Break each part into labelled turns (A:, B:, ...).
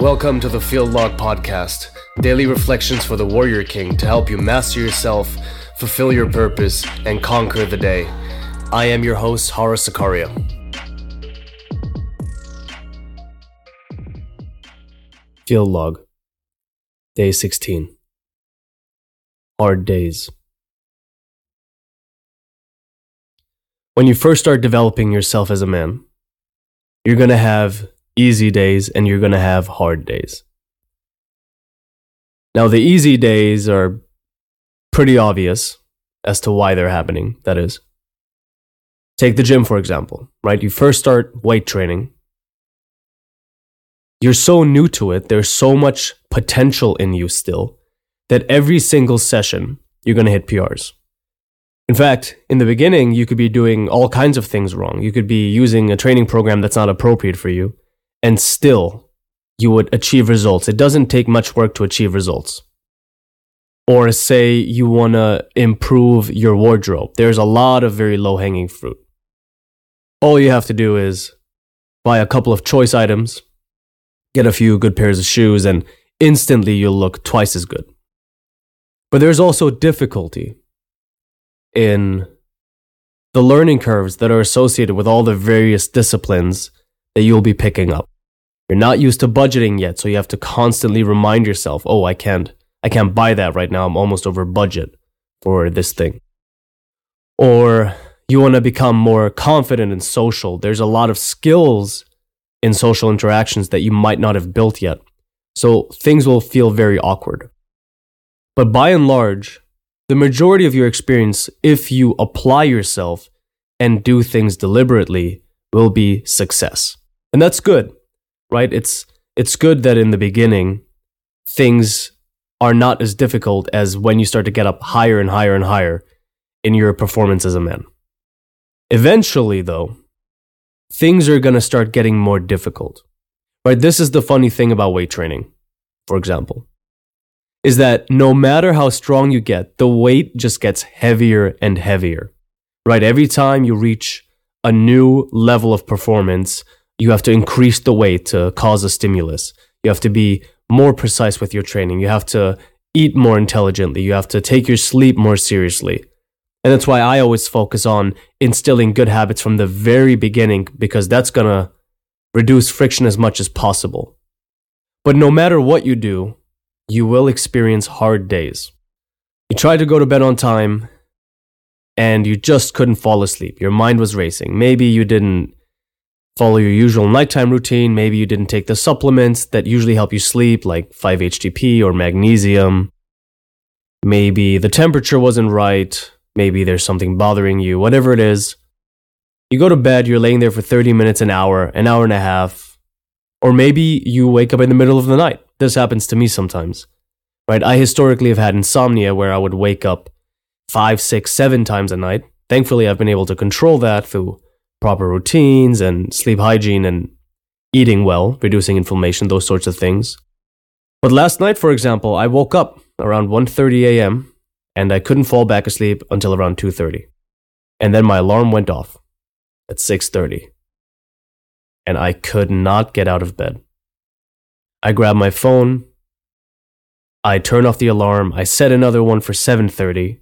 A: Welcome to the Field Log Podcast, daily reflections for the Warrior King to help you master yourself, fulfill your purpose, and conquer the day. I am your host, Hara Sakaria. Field Log, Day 16. Hard Days. When you first start developing yourself as a man, you're going to have easy days and you're going to have hard days. Now, the easy days are pretty obvious as to why they're happening, that is. Take the gym, for example, right? You first start weight training. You're so new to it, there's so much potential in you still that every single session you're going to hit PRs. In fact, in the beginning, you could be doing all kinds of things wrong. You could be using a training program that's not appropriate for you and still you would achieve results. It doesn't take much work to achieve results. Or say you want to improve your wardrobe. There's a lot of very low hanging fruit. All you have to do is buy a couple of choice items, get a few good pairs of shoes, and instantly you'll look twice as good. But there's also difficulty in the learning curves that are associated with all the various disciplines that you'll be picking up. You're not used to budgeting yet, so you have to constantly remind yourself, "Oh, I can't I can't buy that right now. I'm almost over budget for this thing." Or you want to become more confident and social. There's a lot of skills in social interactions that you might not have built yet. So things will feel very awkward. But by and large, the majority of your experience, if you apply yourself and do things deliberately, will be success. And that's good right? It's it's good that in the beginning things are not as difficult as when you start to get up higher and higher and higher in your performance as a man. Eventually, though, things are going to start getting more difficult. Right? This is the funny thing about weight training, for example, is that no matter how strong you get, the weight just gets heavier and heavier. Right? Every time you reach a new level of performance, you have to increase the weight to cause a stimulus. You have to be more precise with your training. You have to eat more intelligently. You have to take your sleep more seriously. And that's why I always focus on instilling good habits from the very beginning because that's going to reduce friction as much as possible. But no matter what you do, you will experience hard days. You tried to go to bed on time and you just couldn't fall asleep. Your mind was racing. Maybe you didn't follow your usual nighttime routine. Maybe you didn't take the supplements that usually help you sleep, like 5-HTP or magnesium. Maybe the temperature wasn't right. Maybe there's something bothering you, whatever it is. You go to bed, you're laying there for 30 minutes, an hour, an hour and a half. Or maybe you wake up in the middle of the night. This happens to me sometimes. Right? I historically have had insomnia where I would wake up five, six, seven times a night. Thankfully, I've been able to control that through proper routines and sleep hygiene and eating well, reducing inflammation, those sorts of things. But last night, for example, I woke up around 1:30 a.m. and I couldn't fall back asleep until around 2:30. And then my alarm went off at 6:30. And I could not get out of bed. I grabbed my phone, I turned off the alarm, I set another one for 7:30,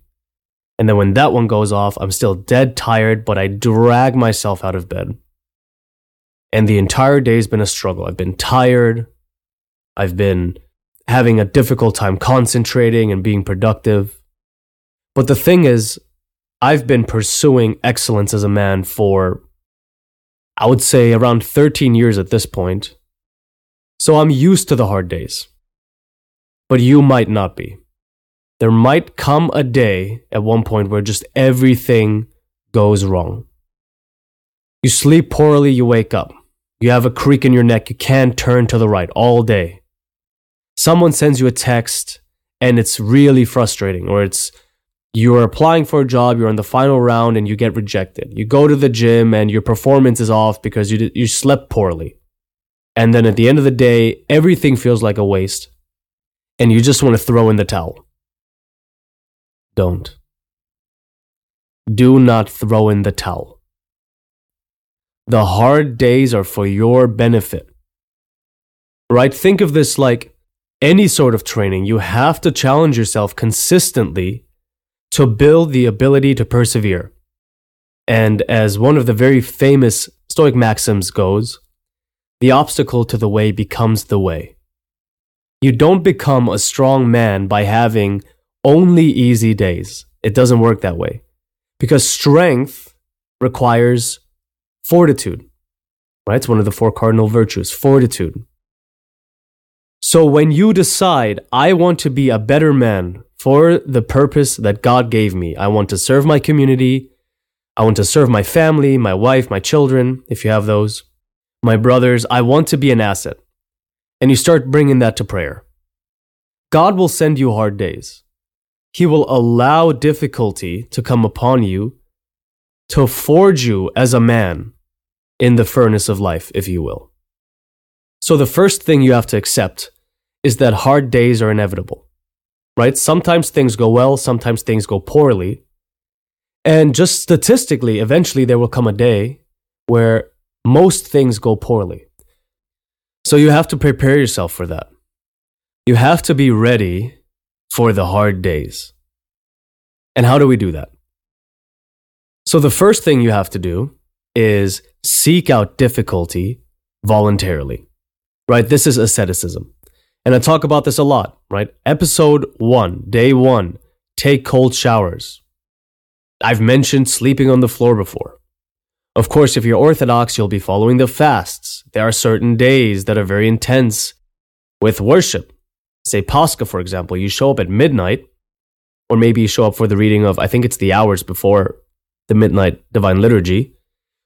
A: and then when that one goes off, I'm still dead tired, but I drag myself out of bed. And the entire day's been a struggle. I've been tired. I've been having a difficult time concentrating and being productive. But the thing is, I've been pursuing excellence as a man for, I would say, around 13 years at this point. So I'm used to the hard days. But you might not be there might come a day at one point where just everything goes wrong. You sleep poorly, you wake up. You have a creak in your neck, you can't turn to the right all day. Someone sends you a text and it's really frustrating, or it's you're applying for a job, you're in the final round and you get rejected. You go to the gym and your performance is off because you, you slept poorly. And then at the end of the day, everything feels like a waste and you just want to throw in the towel don't. Do not throw in the towel. The hard days are for your benefit. right? Think of this like any sort of training. You have to challenge yourself consistently to build the ability to persevere. And as one of the very famous Stoic maxims goes, the obstacle to the way becomes the way. You don't become a strong man by having only easy days. It doesn't work that way. Because strength requires fortitude, right? It's one of the four cardinal virtues fortitude. So when you decide, I want to be a better man for the purpose that God gave me, I want to serve my community, I want to serve my family, my wife, my children, if you have those, my brothers, I want to be an asset. And you start bringing that to prayer. God will send you hard days. He will allow difficulty to come upon you to forge you as a man in the furnace of life, if you will. So, the first thing you have to accept is that hard days are inevitable, right? Sometimes things go well, sometimes things go poorly. And just statistically, eventually there will come a day where most things go poorly. So, you have to prepare yourself for that. You have to be ready for the hard days. And how do we do that? So, the first thing you have to do is seek out difficulty voluntarily, right? This is asceticism. And I talk about this a lot, right? Episode one, day one, take cold showers. I've mentioned sleeping on the floor before. Of course, if you're Orthodox, you'll be following the fasts. There are certain days that are very intense with worship say Pascha, for example, you show up at midnight, or maybe you show up for the reading of, I think it's the hours before the midnight divine liturgy.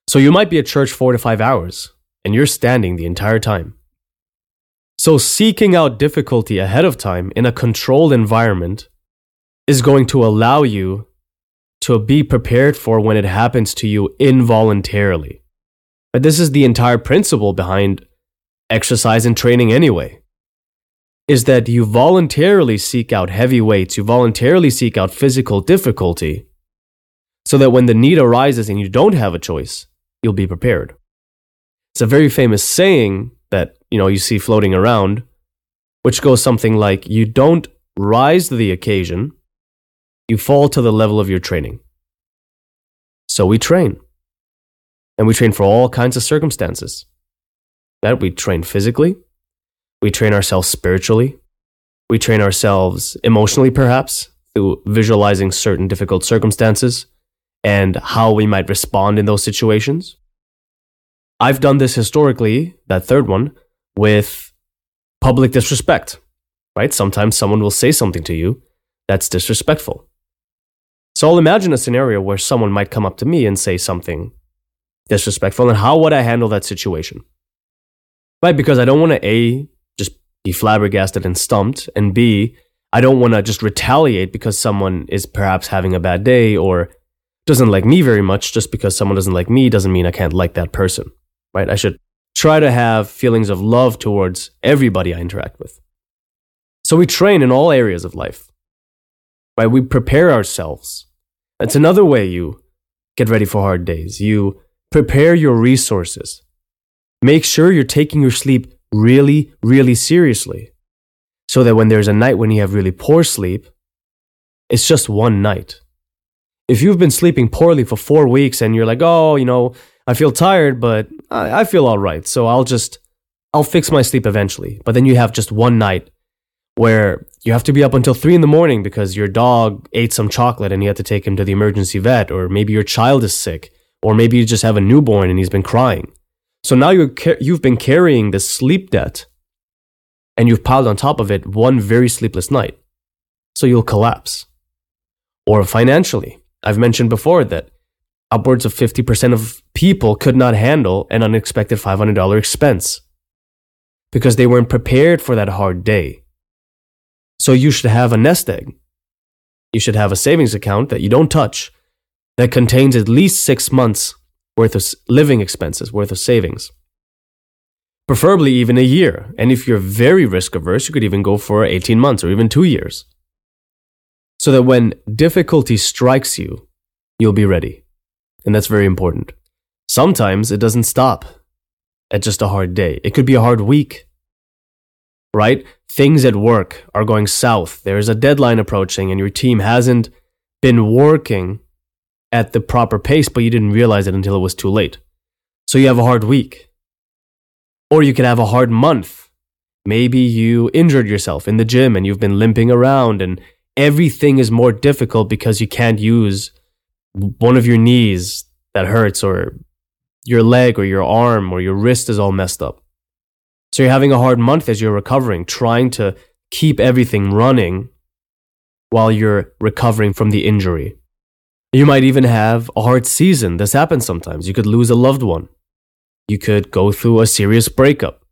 A: So you might be at church four to five hours, and you're standing the entire time. So seeking out difficulty ahead of time in a controlled environment is going to allow you to be prepared for when it happens to you involuntarily. But this is the entire principle behind exercise and training anyway is that you voluntarily seek out heavy weights, you voluntarily seek out physical difficulty, so that when the need arises and you don't have a choice, you'll be prepared. It's a very famous saying that you know you see floating around, which goes something like you don't rise to the occasion, you fall to the level of your training. So we train. And we train for all kinds of circumstances. That we train physically, we train ourselves spiritually. We train ourselves emotionally, perhaps, through visualizing certain difficult circumstances and how we might respond in those situations. I've done this historically, that third one, with public disrespect, right? Sometimes someone will say something to you that's disrespectful. So I'll imagine a scenario where someone might come up to me and say something disrespectful, and how would I handle that situation? Right? Because I don't want to A, be flabbergasted and stumped, and B, I don't want to just retaliate because someone is perhaps having a bad day or doesn't like me very much. Just because someone doesn't like me doesn't mean I can't like that person, right? I should try to have feelings of love towards everybody I interact with. So we train in all areas of life, right? We prepare ourselves. That's another way you get ready for hard days. You prepare your resources. Make sure you're taking your sleep really, really seriously. So that when there's a night when you have really poor sleep, it's just one night. If you've been sleeping poorly for four weeks and you're like, oh, you know, I feel tired, but I, I feel all right. So I'll just, I'll fix my sleep eventually. But then you have just one night where you have to be up until three in the morning because your dog ate some chocolate and you have to take him to the emergency vet, or maybe your child is sick, or maybe you just have a newborn and he's been crying. So now you you've been carrying this sleep debt and you've piled on top of it one very sleepless night. So you'll collapse. Or financially, I've mentioned before that upwards of 50% of people could not handle an unexpected $500 expense because they weren't prepared for that hard day. So you should have a nest egg. You should have a savings account that you don't touch that contains at least six months worth of living expenses, worth of savings. Preferably even a year. And if you're very risk averse, you could even go for 18 months or even two years. So that when difficulty strikes you, you'll be ready. And that's very important. Sometimes it doesn't stop at just a hard day, it could be a hard week. right? Things at work are going south. There's a deadline approaching, and your team hasn't been working at the proper pace, but you didn't realize it until it was too late. So you have a hard week. Or you could have a hard month. Maybe you injured yourself in the gym and you've been limping around, and everything is more difficult because you can't use one of your knees that hurts, or your leg, or your arm, or your wrist is all messed up. So you're having a hard month as you're recovering, trying to keep everything running while you're recovering from the injury. You might even have a hard season. This happens sometimes. You could lose a loved one. You could go through a serious breakup.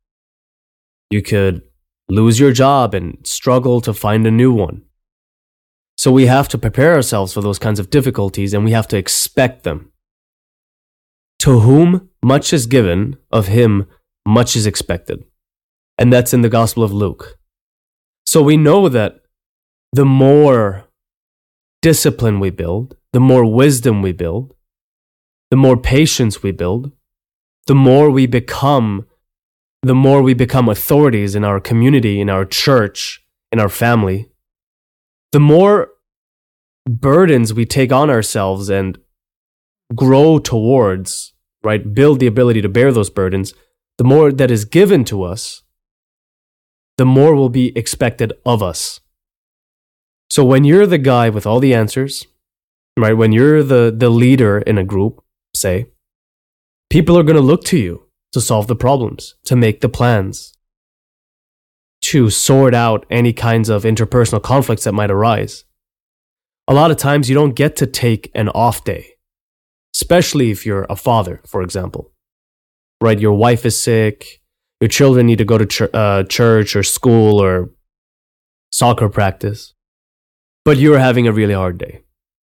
A: You could lose your job and struggle to find a new one. So we have to prepare ourselves for those kinds of difficulties and we have to expect them. To whom much is given, of him much is expected. And that's in the Gospel of Luke. So we know that the more discipline we build, the more wisdom we build, the more patience we build, the more we become, the more we become authorities in our community, in our church, in our family, the more burdens we take on ourselves and grow towards, right, build the ability to bear those burdens, the more that is given to us, the more will be expected of us. So when you're the guy with all the answers, right, when you're the, the leader in a group, say, people are going to look to you to solve the problems, to make the plans, to sort out any kinds of interpersonal conflicts that might arise. A lot of times you don't get to take an off day, especially if you're a father, for example. Right? Your wife is sick, your children need to go to ch- uh, church or school or soccer practice. But you're having a really hard day.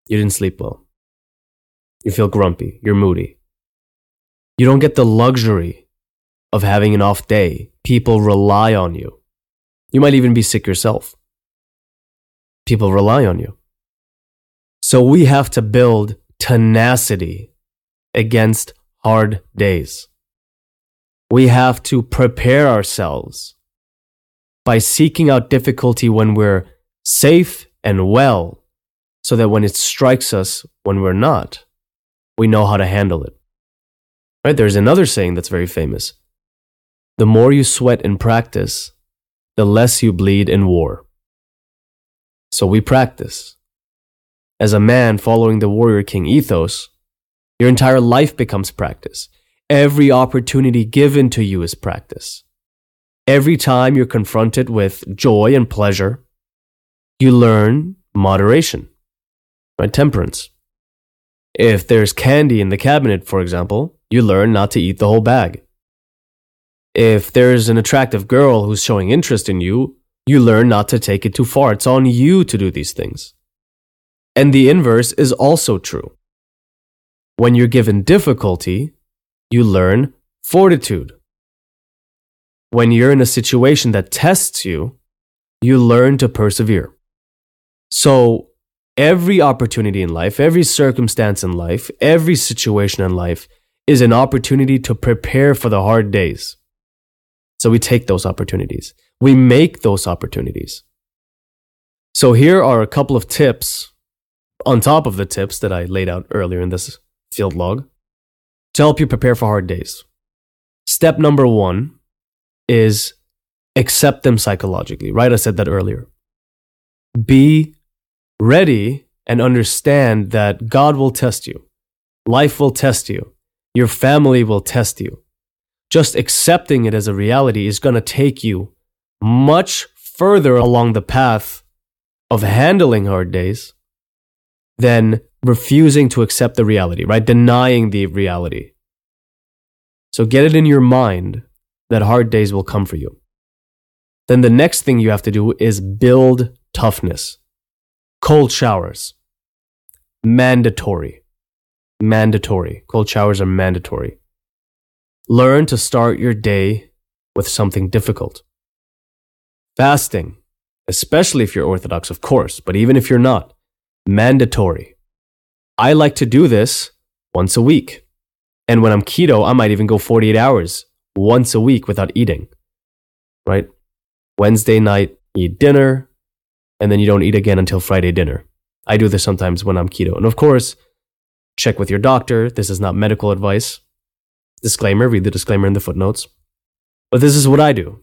A: You didn't sleep well. You feel grumpy. You're moody. You don't get the luxury of having an off day. People rely on you. You might even be sick yourself. People rely on you. So we have to build tenacity against hard days. We have to prepare ourselves by seeking out difficulty when we're safe and well so that when it strikes us when we're not, we know how to handle it. Right? There's another saying that's very famous. The more you sweat in practice, the less you bleed in war. So we practice. As a man following the warrior king ethos, your entire life becomes practice. Every opportunity given to you is practice. Every time you're confronted with joy and pleasure, you learn moderation, right? Temperance. If there's candy in the cabinet, for example, you learn not to eat the whole bag. If there's an attractive girl who's showing interest in you, you learn not to take it too far. It's on you to do these things. And the inverse is also true. When you're given difficulty, you learn fortitude. When you're in a situation that tests you, you learn to persevere. So every opportunity in life, every circumstance in life, every situation in life is an opportunity to prepare for the hard days. So we take those opportunities. We make those opportunities. So here are a couple of tips on top of the tips that I laid out earlier in this field log to help you prepare for hard days. Step number one is accept them psychologically, right? I said that earlier. Be ready and understand that God will test you. Life will test you. Your family will test you. Just accepting it as a reality is going to take you much further along the path of handling hard days than refusing to accept the reality, right? Denying the reality. So get it in your mind that hard days will come for you. Then the next thing you have to do is build toughness. Cold showers. Mandatory. Mandatory. Cold showers are mandatory. Learn to start your day with something difficult. Fasting, especially if you're Orthodox, of course, but even if you're not, mandatory. I like to do this once a week. And when I'm keto, I might even go 48 hours once a week without eating. Right? Wednesday night, eat dinner, and then you don't eat again until Friday dinner. I do this sometimes when I'm keto. And of course, check with your doctor. This is not medical advice. Disclaimer, read the disclaimer in the footnotes. But this is what I do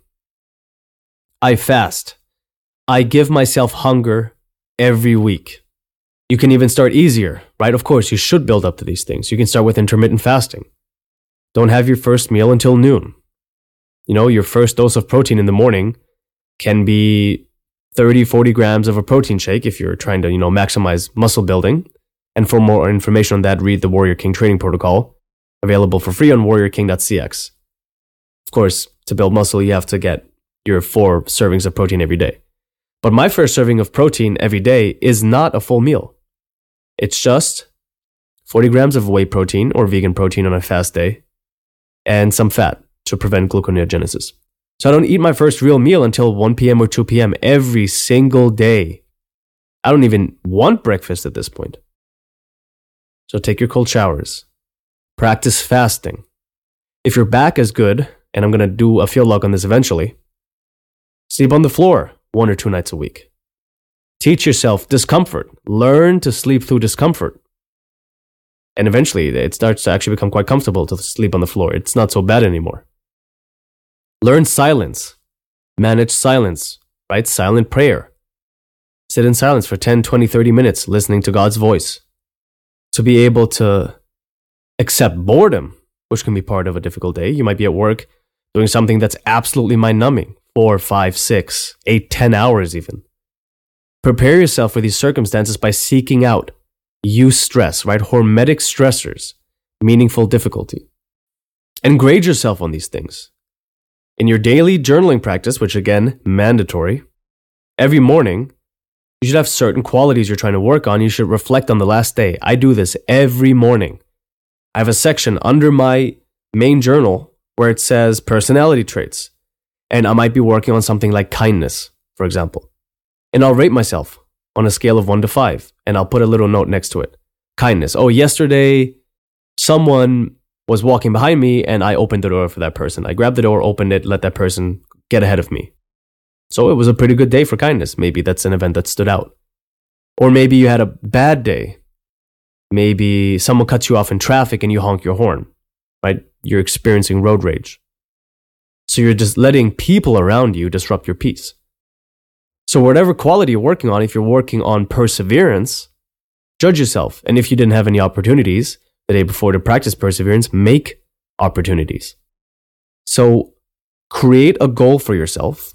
A: I fast. I give myself hunger every week. You can even start easier, right? Of course, you should build up to these things. You can start with intermittent fasting. Don't have your first meal until noon. You know, your first dose of protein in the morning can be 30, 40 grams of a protein shake if you're trying to, you know, maximize muscle building. And for more information on that, read the Warrior King training protocol, available for free on warriorking.cx. Of course, to build muscle, you have to get your four servings of protein every day. But my first serving of protein every day is not a full meal. It's just 40 grams of whey protein or vegan protein on a fast day and some fat to prevent gluconeogenesis. So I don't eat my first real meal until 1 p.m. or 2 p.m. every single day. I don't even want breakfast at this point. So take your cold showers. Practice fasting. If your back is good, and I'm going to do a field log on this eventually, sleep on the floor one or two nights a week. Teach yourself discomfort. Learn to sleep through discomfort. And eventually, it starts to actually become quite comfortable to sleep on the floor. It's not so bad anymore. Learn silence. Manage silence, right? Silent prayer. Sit in silence for 10, 20, 30 minutes listening to God's voice. To be able to accept boredom, which can be part of a difficult day. You might be at work doing something that's absolutely mind numbing four, five, six, eight, ten hours even. Prepare yourself for these circumstances by seeking out eustress, right? Hormetic stressors, meaningful difficulty. And grade yourself on these things. In your daily journaling practice, which again, mandatory, every morning, you should have certain qualities you're trying to work on. You should reflect on the last day. I do this every morning. I have a section under my main journal where it says personality traits. And I might be working on something like kindness, for example. And I'll rate myself on a scale of one to five, and I'll put a little note next to it. Kindness. Oh, yesterday, someone was walking behind me, and I opened the door for that person. I grabbed the door, opened it, let that person get ahead of me. So it was a pretty good day for kindness. Maybe that's an event that stood out. Or maybe you had a bad day. Maybe someone cuts you off in traffic and you honk your horn, right? You're experiencing road rage. So you're just letting people around you disrupt your peace. So, whatever quality you're working on, if you're working on perseverance, judge yourself. And if you didn't have any opportunities the day before to practice perseverance, make opportunities. So, create a goal for yourself,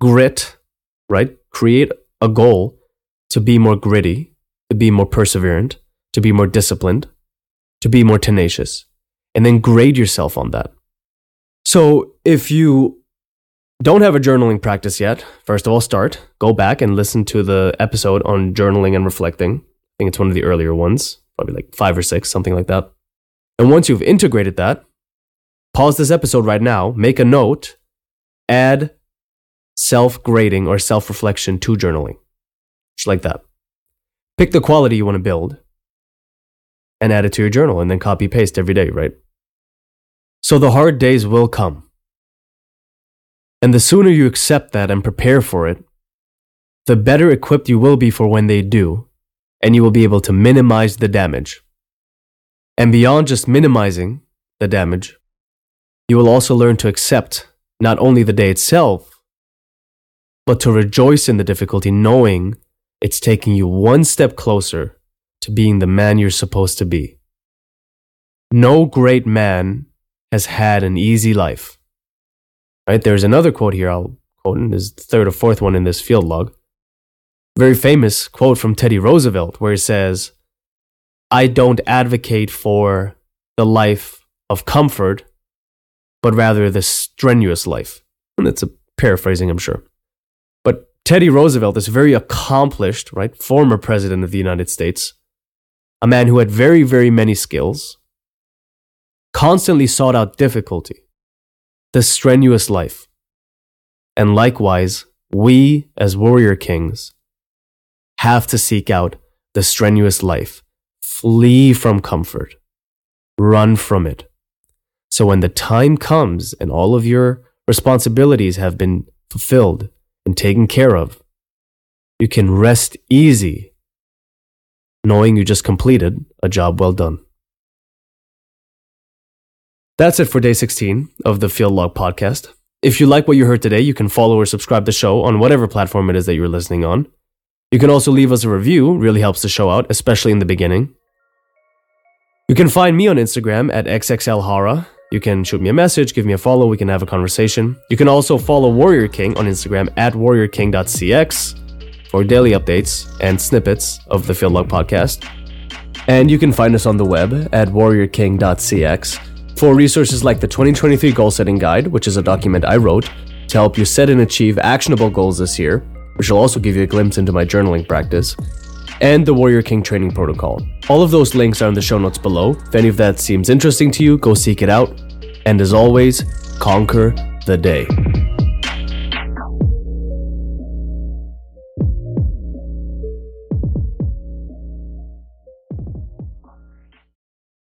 A: grit, right? Create a goal to be more gritty, to be more perseverant, to be more disciplined, to be more tenacious, and then grade yourself on that. So, if you don't have a journaling practice yet, first of all, start. Go back and listen to the episode on journaling and reflecting. I think it's one of the earlier ones, probably like five or six, something like that. And once you've integrated that, pause this episode right now, make a note, add self grading or self reflection to journaling. Just like that. Pick the quality you want to build and add it to your journal and then copy paste every day, right? So the hard days will come. And the sooner you accept that and prepare for it, the better equipped you will be for when they do, and you will be able to minimize the damage. And beyond just minimizing the damage, you will also learn to accept not only the day itself, but to rejoice in the difficulty, knowing it's taking you one step closer to being the man you're supposed to be. No great man has had an easy life. Right? There's another quote here I'll quote, and is the third or fourth one in this field log. Very famous quote from Teddy Roosevelt, where he says, I don't advocate for the life of comfort, but rather the strenuous life. And that's a paraphrasing, I'm sure. But Teddy Roosevelt is very accomplished, right? Former president of the United States, a man who had very, very many skills, constantly sought out difficulty the strenuous life. And likewise, we as warrior kings have to seek out the strenuous life, flee from comfort, run from it. So when the time comes and all of your responsibilities have been fulfilled, and taken care of, you can rest easy knowing you just completed a job well done. That's it for day 16 of the Field Log podcast. If you like what you heard today, you can follow or subscribe the show on whatever platform it is that you're listening on. You can also leave us a review, really helps the show out, especially in the beginning. You can find me on Instagram at xxlhara. You can shoot me a message, give me a follow, we can have a conversation. You can also follow Warrior King on Instagram at warriorking.cx for daily updates and snippets of the Field Log podcast. And you can find us on the web at warriorking.cx for resources like the 2023 Goal Setting Guide, which is a document I wrote to help you set and achieve actionable goals this year, which will also give you a glimpse into my journaling practice, and the Warrior King Training Protocol. All of those links are in the show notes below. If any of that seems interesting to you, go seek it out. And as always, conquer the day.